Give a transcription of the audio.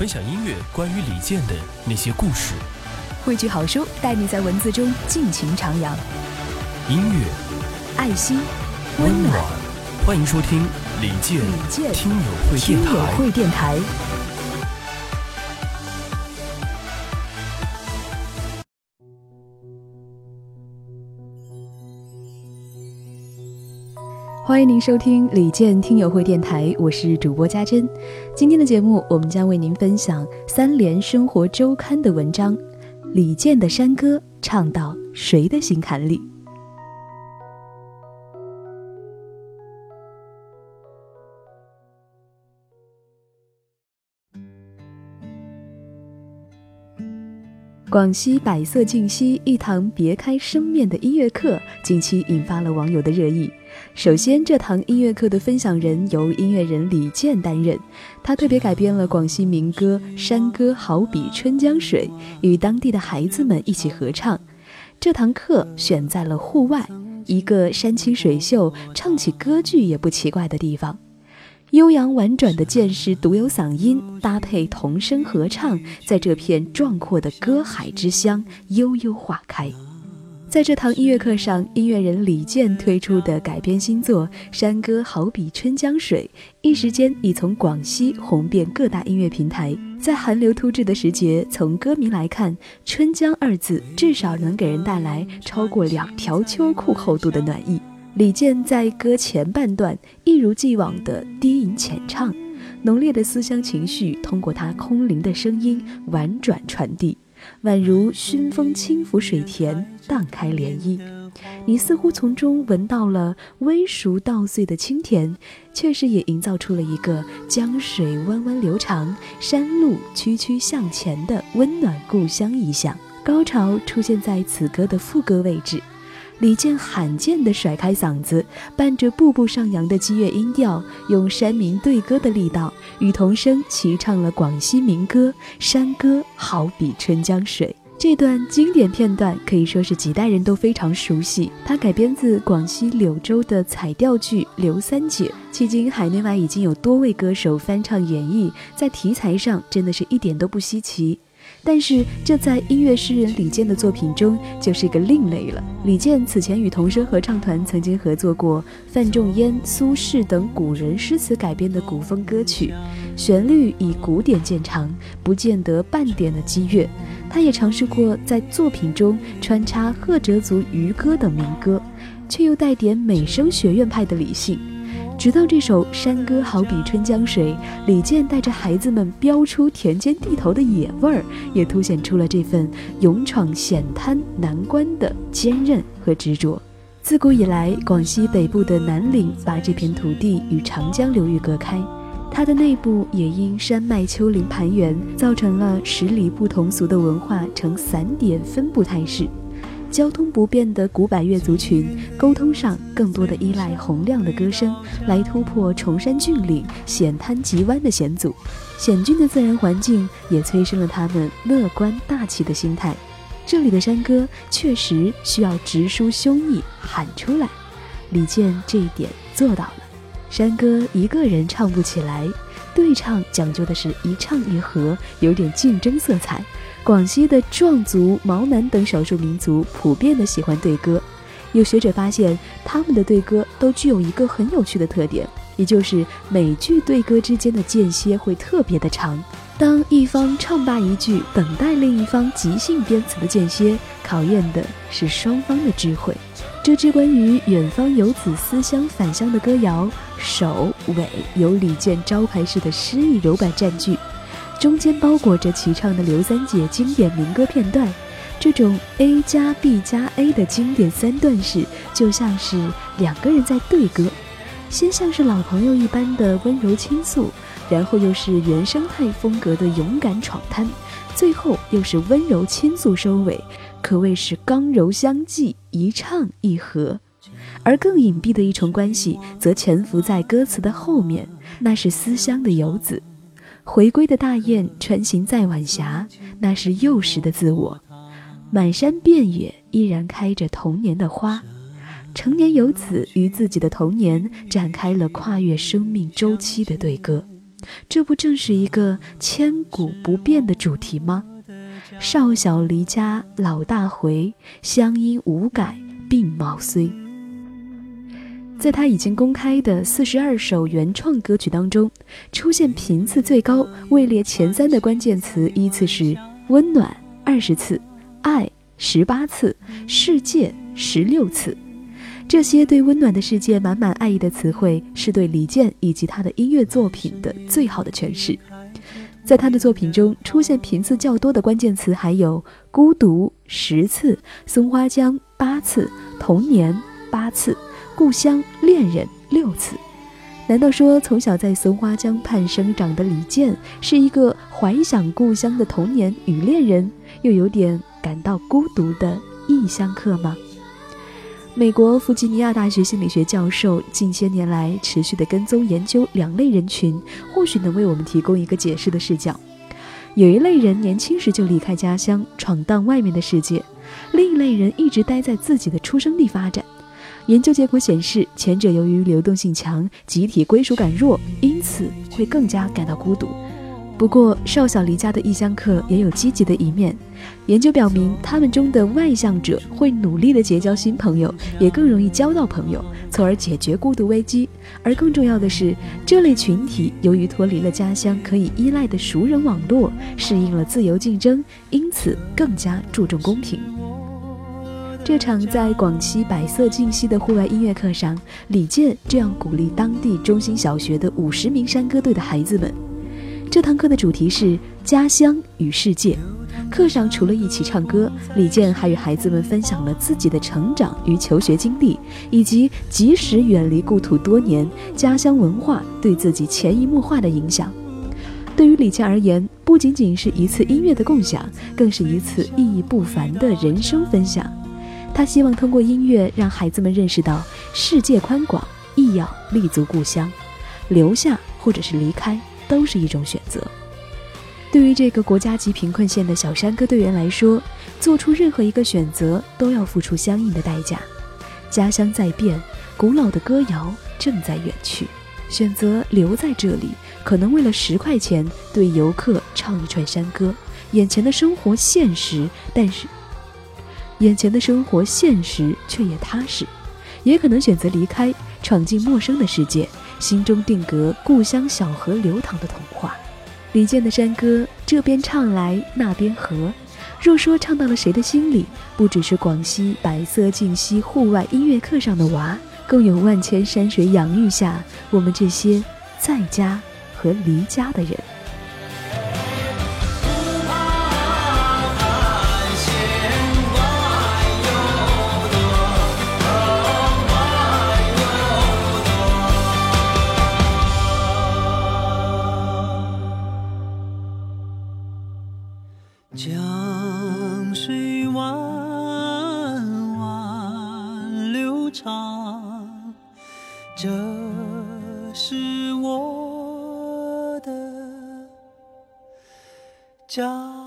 分享音乐关于李健的那些故事。汇聚好书，带你在文字中尽情徜徉。音乐、爱心、温暖，欢迎收听李健李健听友会听友电台。欢迎您收听李健听友会电台，我是主播家珍。今天的节目，我们将为您分享三联生活周刊的文章《李健的山歌》，唱到谁的心坎里？广西百色净溪一堂别开生面的音乐课，近期引发了网友的热议。首先，这堂音乐课的分享人由音乐人李健担任，他特别改编了广西民歌《山歌好比春江水》，与当地的孩子们一起合唱。这堂课选在了户外，一个山清水秀、唱起歌剧也不奇怪的地方。悠扬婉转的剑士独有嗓音，搭配童声合唱，在这片壮阔的歌海之乡悠悠化开。在这堂音乐课上，音乐人李健推出的改编新作《山歌好比春江水》，一时间已从广西红遍各大音乐平台。在寒流突至的时节，从歌名来看，“春江”二字至少能给人带来超过两条秋裤厚度的暖意。李健在歌前半段一如既往的低吟浅唱，浓烈的思乡情绪通过他空灵的声音婉转传递，宛如熏风轻拂水田，荡开涟漪。你似乎从中闻到了微熟稻穗的清甜，确实也营造出了一个江水弯弯流长，山路曲曲向前的温暖故乡意象。高潮出现在此歌的副歌位置。李健罕见地甩开嗓子，伴着步步上扬的激越音调，用山民对歌的力道与童声齐唱了广西民歌《山歌好比春江水》。这段经典片段可以说是几代人都非常熟悉。它改编自广西柳州的彩调剧《刘三姐》，迄今海内外已经有多位歌手翻唱演绎，在题材上真的是一点都不稀奇。但是，这在音乐诗人李健的作品中就是一个另类了。李健此前与童声合唱团曾经合作过范仲淹、苏轼等古人诗词改编的古风歌曲，旋律以古典见长，不见得半点的激越。他也尝试过在作品中穿插赫哲族渔歌等民歌，却又带点美声学院派的理性。直到这首山歌好比春江水，李健带着孩子们飙出田间地头的野味儿，也凸显出了这份勇闯险滩难关的坚韧和执着。自古以来，广西北部的南岭把这片土地与长江流域隔开，它的内部也因山脉丘陵盘源，造成了十里不同俗的文化呈散点分布态势。交通不便的古百越族群，沟通上更多的依赖洪亮的歌声来突破崇山峻岭、险滩急弯的险阻。险峻的自然环境也催生了他们乐观大气的心态。这里的山歌确实需要直抒胸臆喊出来，李健这一点做到了。山歌一个人唱不起来，对唱讲究的是一唱一和，有点竞争色彩。广西的壮族、毛南等少数民族普遍的喜欢对歌，有学者发现，他们的对歌都具有一个很有趣的特点，也就是每句对歌之间的间歇会特别的长。当一方唱罢一句，等待另一方即兴编词的间歇，考验的是双方的智慧。这支关于远方游子思乡返乡的歌谣，首尾由李健招牌式的诗意柔板占据。中间包裹着齐唱的刘三姐经典民歌片段，这种 A 加 B 加 A 的经典三段式，就像是两个人在对歌，先像是老朋友一般的温柔倾诉，然后又是原生态风格的勇敢闯滩，最后又是温柔倾诉收尾，可谓是刚柔相济，一唱一和。而更隐蔽的一重关系，则潜伏在歌词的后面，那是思乡的游子。回归的大雁穿行在晚霞，那是幼时的自我。满山遍野依然开着童年的花，成年游子与自己的童年展开了跨越生命周期的对歌。这不正是一个千古不变的主题吗？少小离家老大回，乡音无改鬓毛衰。在他已经公开的四十二首原创歌曲当中，出现频次最高、位列前三的关键词依次是“温暖”二十次，“爱”十八次，“世界”十六次。这些对温暖的世界满满爱意的词汇，是对李健以及他的音乐作品的最好的诠释。在他的作品中出现频次较多的关键词还有“孤独”十次，“松花江”八次，“童年”八次，“故乡”“恋人”六次。难道说从小在松花江畔生长的李健是一个怀想故乡的童年与恋人，又有点感到孤独的异乡客吗？美国弗吉尼亚大学心理学教授近些年来持续的跟踪研究两类人群，或许能为我们提供一个解释的视角。有一类人年轻时就离开家乡，闯荡外面的世界；另一类人一直待在自己的出生地发展。研究结果显示，前者由于流动性强，集体归属感弱，因此会更加感到孤独。不过，少小离家的异乡客也有积极的一面。研究表明，他们中的外向者会努力的结交新朋友，也更容易交到朋友，从而解决孤独危机。而更重要的是，这类群体由于脱离了家乡可以依赖的熟人网络，适应了自由竞争，因此更加注重公平。这场在广西百色尽溪的户外音乐课上，李健这样鼓励当地中心小学的五十名山歌队的孩子们。这堂课的主题是家乡与世界。课上除了一起唱歌，李健还与孩子们分享了自己的成长与求学经历，以及即使远离故土多年，家乡文化对自己潜移默化的影响。对于李健而言，不仅仅是一次音乐的共享，更是一次意义不凡的人生分享。他希望通过音乐让孩子们认识到，世界宽广，亦要立足故乡，留下或者是离开。都是一种选择。对于这个国家级贫困县的小山歌队员来说，做出任何一个选择都要付出相应的代价。家乡在变，古老的歌谣正在远去。选择留在这里，可能为了十块钱对游客唱一串山歌。眼前的生活现实，但是眼前的生活现实却也踏实。也可能选择离开，闯进陌生的世界。心中定格故乡小河流淌的童话，李健的山歌这边唱来那边和，若说唱到了谁的心里，不只是广西百色尽溪户外音乐课上的娃，更有万千山水养育下我们这些在家和离家的人。这是我的家。